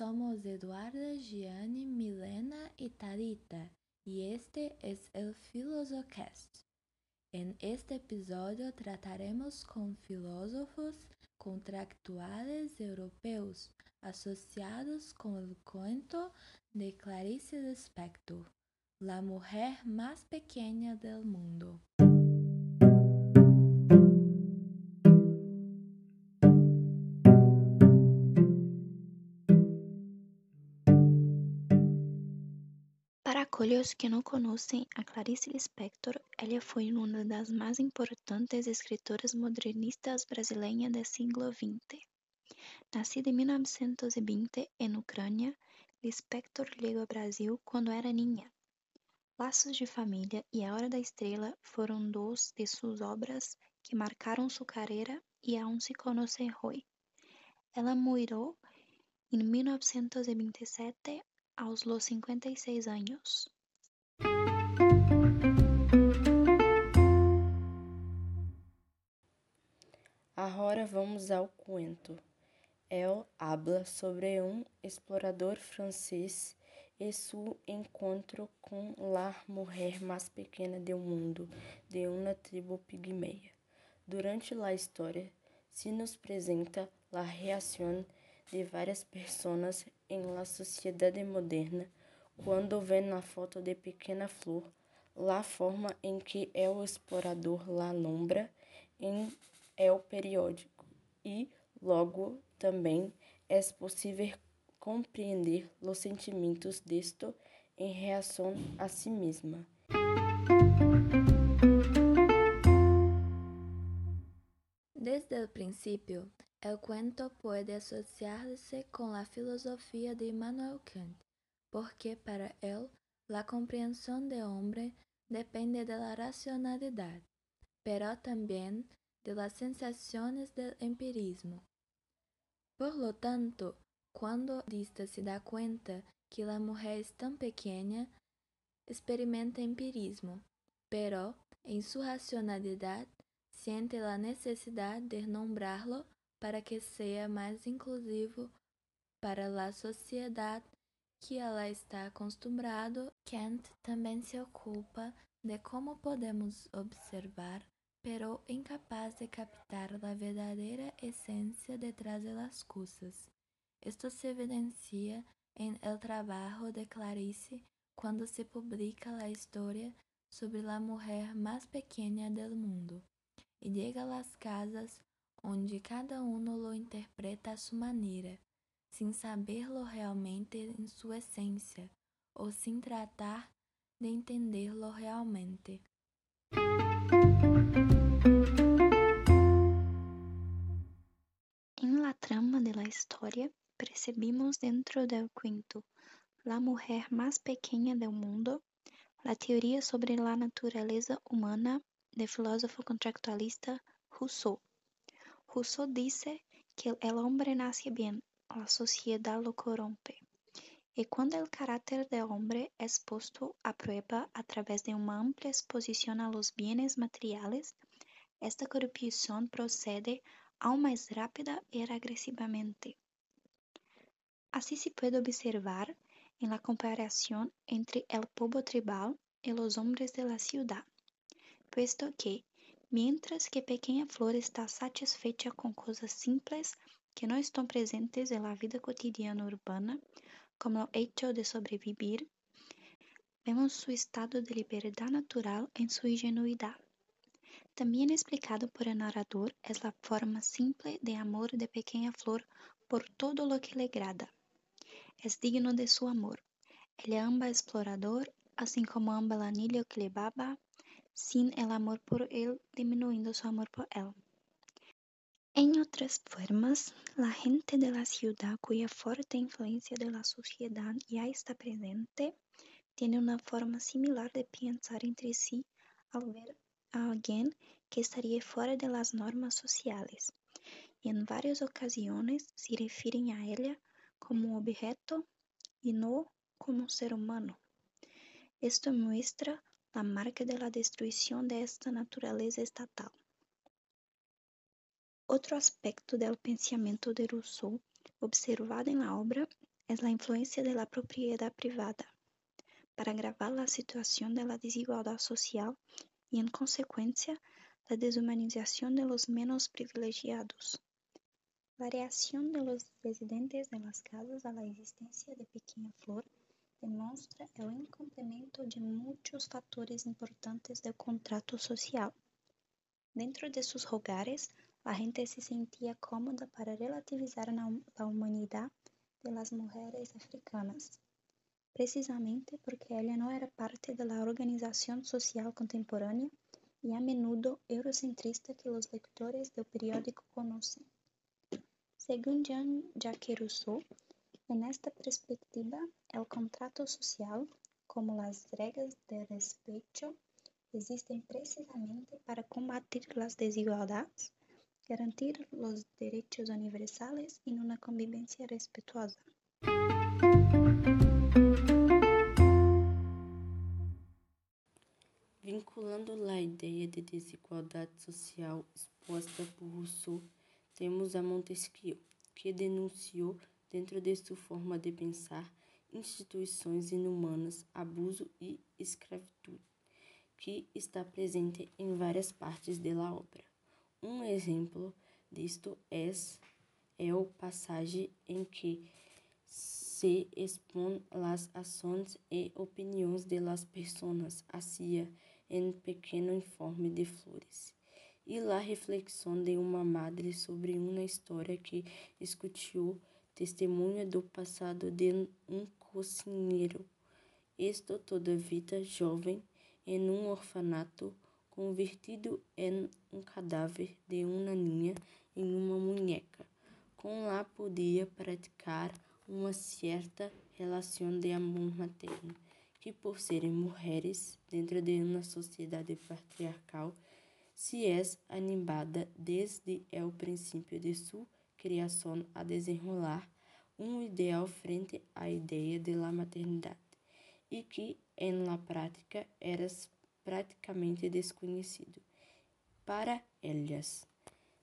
somos Eduarda, Gianni, Milena y Tarita, y este es el Filosocast. En este episodio trataremos con filósofos contractuales europeus asociados con el cuento de Clarice Lispector, La mujer más pequeña del mundo. Para aqueles que não conhecem a Clarice Lispector, ela foi uma das mais importantes escritoras modernistas brasileiras do século XX. Nascida em 1920 em Ucrânia, Lispector chegou ao Brasil quando era niña. Laços de Família e A Hora da Estrela foram duas de suas obras que marcaram sua carreira e aún se conhecem hoje. Ela morreu em 1927 aos los 56 anos. Agora vamos ao cuento. El habla sobre um explorador francês e seu encontro com a mulher mais pequena do mundo de uma tribo pigmeia. Durante a história, se nos apresenta a reação de várias pessoas em la sociedade moderna quando vê na foto de pequena flor la forma em que o explorador la nombra em el periódico e logo também é possível compreender os sentimentos desto em relação a si mesma. Desde o princípio, El cuento puede asociarse con la filosofía de Immanuel Kant, porque para él la comprensión del hombre depende de la racionalidad, pero también de las sensaciones del empirismo. Por lo tanto, cuando Dista se da cuenta que la mujer es tan pequeña, experimenta empirismo, pero en su racionalidad siente la necesidad de nombrarlo para que seja mais inclusivo para a sociedade que ela está acostumado. Kant também se ocupa de como podemos observar, pero incapaz de captar a verdadeira essência detrás de las cosas. Esto se evidencia en el trabalho de Clarice quando se publica a história sobre a mulher mais pequena do mundo e llega a las casas onde cada um lo interpreta a sua maneira, sem saberlo realmente em sua essência, ou sem tratar de entenderlo realmente. Em la trama de la história, percebimos dentro del cuento La Mujer Mais Pequena do Mundo, a teoria sobre a natureza humana do filósofo contractualista Rousseau. Rousseau dice que el hombre nace bien, la sociedad lo corrompe. Y cuando el carácter del hombre es puesto a prueba a través de una amplia exposición a los bienes materiales, esta corrupción procede aún más rápida y agresivamente. Así se puede observar en la comparación entre el pueblo tribal y los hombres de la ciudad, puesto que Mientras que Pequena Flor está satisfeita com coisas simples que não estão presentes na vida cotidiana urbana, como o hecho de sobreviver, vemos seu estado de liberdade natural em sua ingenuidade. Também explicado por el narrador, é a forma simple de amor de Pequena Flor por todo lo que le agrada. É digno de seu amor. Ele ama explorador, assim como ama o anillo que le baba, sin el amor por él disminuyendo su amor por él. En otras formas, la gente de la ciudad cuya fuerte influencia de la sociedad ya está presente, tiene una forma similar de pensar entre sí al ver a alguien que estaría fuera de las normas sociales, y en varias ocasiones se refieren a ella como objeto y no como ser humano. Esto muestra la marca de la destruição de esta natureza estatal. Outro aspecto del pensamento de Rousseau observado em la obra es la influencia de la propiedad privada para agravar la situación de la desigualdad social y, en consecuencia, la deshumanización de los menos privilegiados. Variación de los residentes de las casas a la existencia de pequeña flor demonstra el incumprimento de muchos factores importantes del contrato social. Dentro de sus hogares, la gente se sentía cómoda para relativizar la humanidad de las mujeres africanas, precisamente porque ella no era parte de la organización social contemporánea y a menudo eurocentrista que los lectores del periódico conocen. Según Jean-Jacques Rousseau, en esta perspectiva, el contrato social, como las reglas de respeto, existen precisamente para combatir las desigualdades, garantir los derechos universales y una convivencia respetuosa. Vinculando a ideia de desigualdade social exposta por Rousseau, temos a Montesquieu, que denunciou, dentro de sua forma de pensar, instituições inumanas, abuso e escravidão, que está presente em várias partes da obra. Um exemplo disto é, é o passagem em que se expõe as ações e opiniões de las pessoas hacia em pequeno informe de flores e la reflexão de uma madre sobre uma história que escutou testemunho do passado de um cozinheiro. Esto toda vida jovem em um orfanato, convertido em um cadáver de uma ninha em uma muñeca, com lá podia praticar uma certa relação de amor materno, que por serem mulheres dentro de uma sociedade patriarcal, se é animada desde o princípio de sua criação a desenrolar um ideal frente à ideia de la maternidade e que, em la prática, era praticamente desconhecido para elas.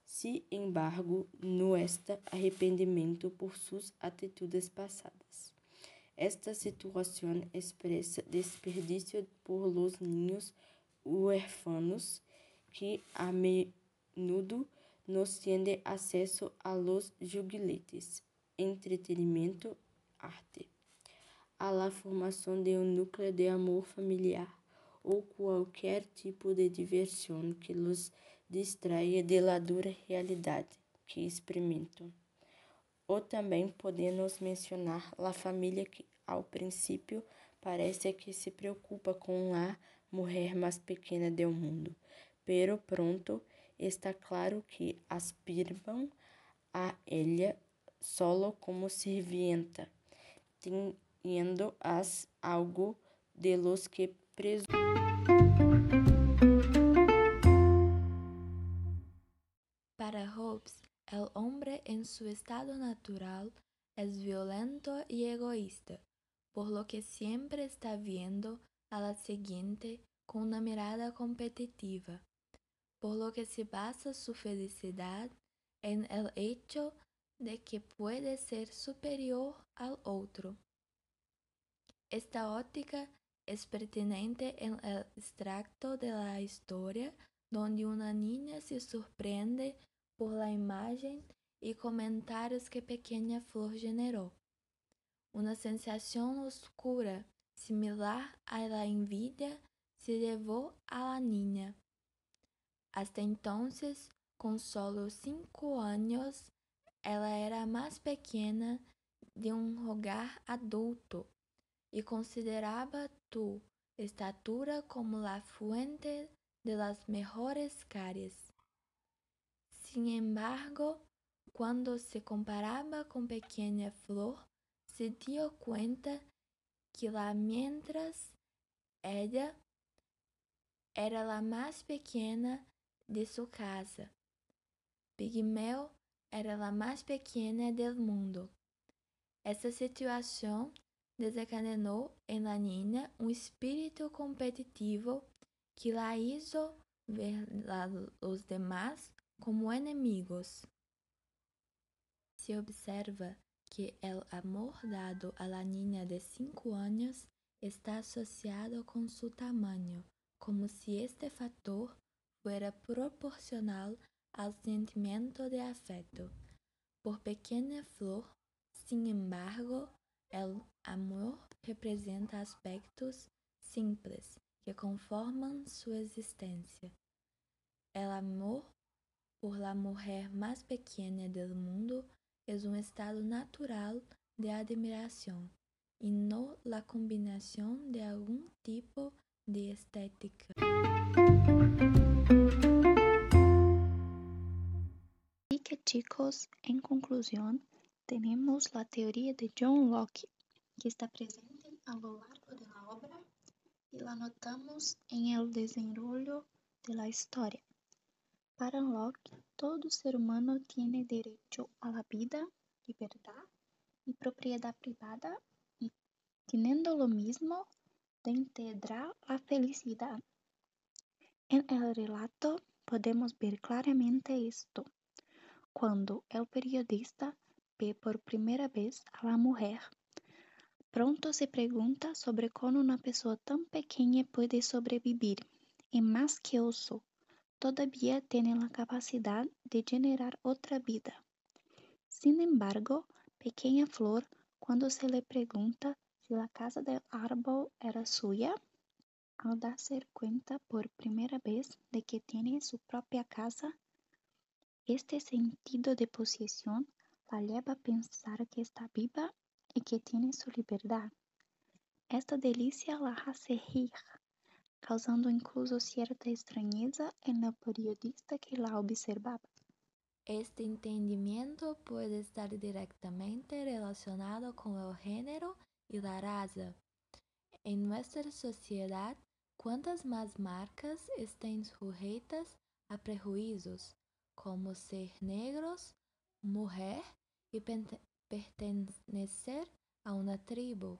Sin embargo, no está arrependimento por suas atitudes passadas. Esta situação expressa desperdício por los niños huérfanos que a menudo nos tiene acesso a los juguetes, entretenimento, arte, a la formação de um núcleo de amor familiar ou qualquer tipo de diversão que los distraia de la dura realidade que experimentam. Ou também podemos mencionar a família que, ao princípio, parece que se preocupa com a mulher mais pequena do mundo pero pronto está claro que aspiram a ella solo como servienta, teniendo as algo de los que Para Hobbes, el hombre en su estado natural es violento y egoísta, por lo que siempre está viendo a la siguiente con una mirada competitiva por lo que se basa su felicidad en el hecho de que puede ser superior al otro. Esta óptica es pertinente en el extracto de la historia donde una niña se sorprende por la imagen y comentarios que Pequeña Flor generó. Una sensación oscura, similar a la envidia, se llevó a la niña. Hasta entonces, con solo cinco años, ela era mais pequena de um hogar adulto e considerava tu estatura como la fuente de las mejores caries. Sin embargo, quando se comparava com pequena flor, se dio cuenta que lá mientras ella era la mais pequena de sua casa. Pigmeu era a mais pequena do mundo. Essa situação desencadenou em la niña um espírito competitivo que la hizo ver a los demás como enemigos. Se observa que el amor dado a la niña de cinco años está asociado con su tamaño, como si este factor fuera proporcional al sentimiento de afecto. Por pequeña flor, sin embargo, el amor representa aspectos simples que conforman su existencia. El amor por la mujer más pequeña del mundo es un estado natural de admiración y no la combinación de algún tipo de estética. Chicos, en conclusión, tenemos la teoría de John Locke, que está presente a lo largo de la obra y la notamos en el desarrollo de la historia. Para Locke, todo ser humano tiene derecho a la vida, libertad y propiedad privada y teniendo lo mismo, tendrá la felicidad. En el relato podemos ver claramente esto. Cuando el periodista ve por primera vez a la mujer, pronto se pregunta sobre cómo una persona tan pequeña puede sobrevivir y más que eso, todavía tiene la capacidad de generar otra vida. Sin embargo, Pequeña Flor, cuando se le pregunta si la casa del árbol era suya, al darse cuenta por primera vez de que tiene su propia casa, este sentido de posesión la lleva a pensar que está viva y que tiene su libertad. Esta delicia la hace rir, causando incluso cierta extrañeza en el periodista que la observaba. Este entendimiento puede estar directamente relacionado con el género y la raza. En nuestra sociedad, cuantas más marcas estén sujetas a prejuicios, como ser negros, mujer y pertenecer a una tribu,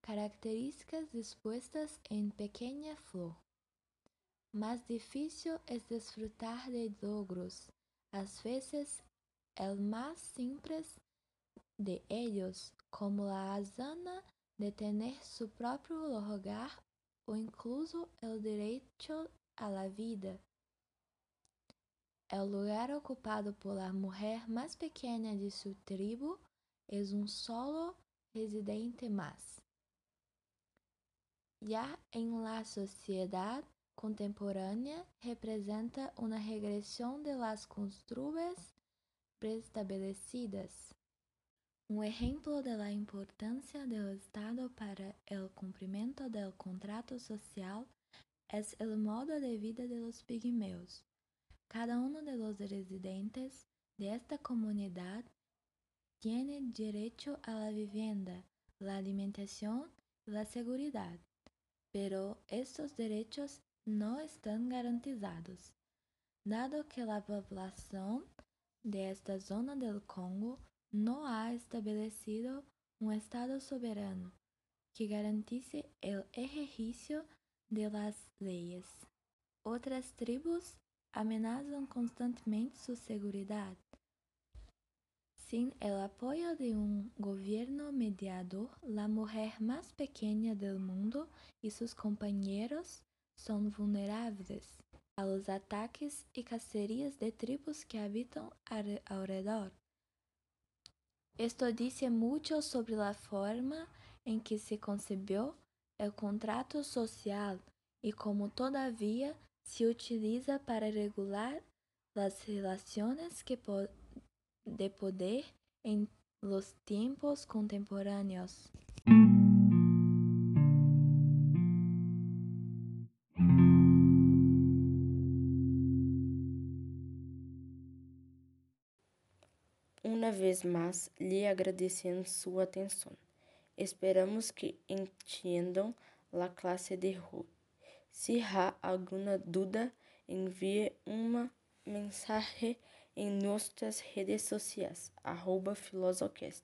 características dispuestas en pequeña flor. Más difícil es disfrutar de logros, a veces el más simple de ellos, como la hazana de tener su propio hogar o incluso el derecho a la vida. El lugar ocupado por la mujer más pequeña de su tribu es un solo residente más. Ya en la sociedad contemporánea representa una regresión de las costumbres preestablecidas. Un ejemplo de la importancia del Estado para el cumplimiento del contrato social es el modo de vida de los pigmeos. Cada uno de los residentes de esta comunidad tiene derecho a la vivienda, la alimentación y la seguridad, pero estos derechos no están garantizados, dado que la población de esta zona del Congo no ha establecido un Estado soberano que garantice el ejercicio de las leyes. Otras tribus amenazan constantemente su seguridad. Sin el apoyo de un gobierno mediador, la mujer más pequeña del mundo y sus compañeros son vulnerables a los ataques y cacerías de tribus que habitan alrededor. Esto dice mucho sobre la forma en que se concibió el contrato social y cómo todavía se utiliza para regular las relaciones de poder en los tiempos contemporáneos. Uma vez mais, lhe agradecemos sua atenção. Esperamos que entendam a classe de hoje. Se há alguma dúvida, envie uma mensagem em nossas redes sociais, arroba Filosocast.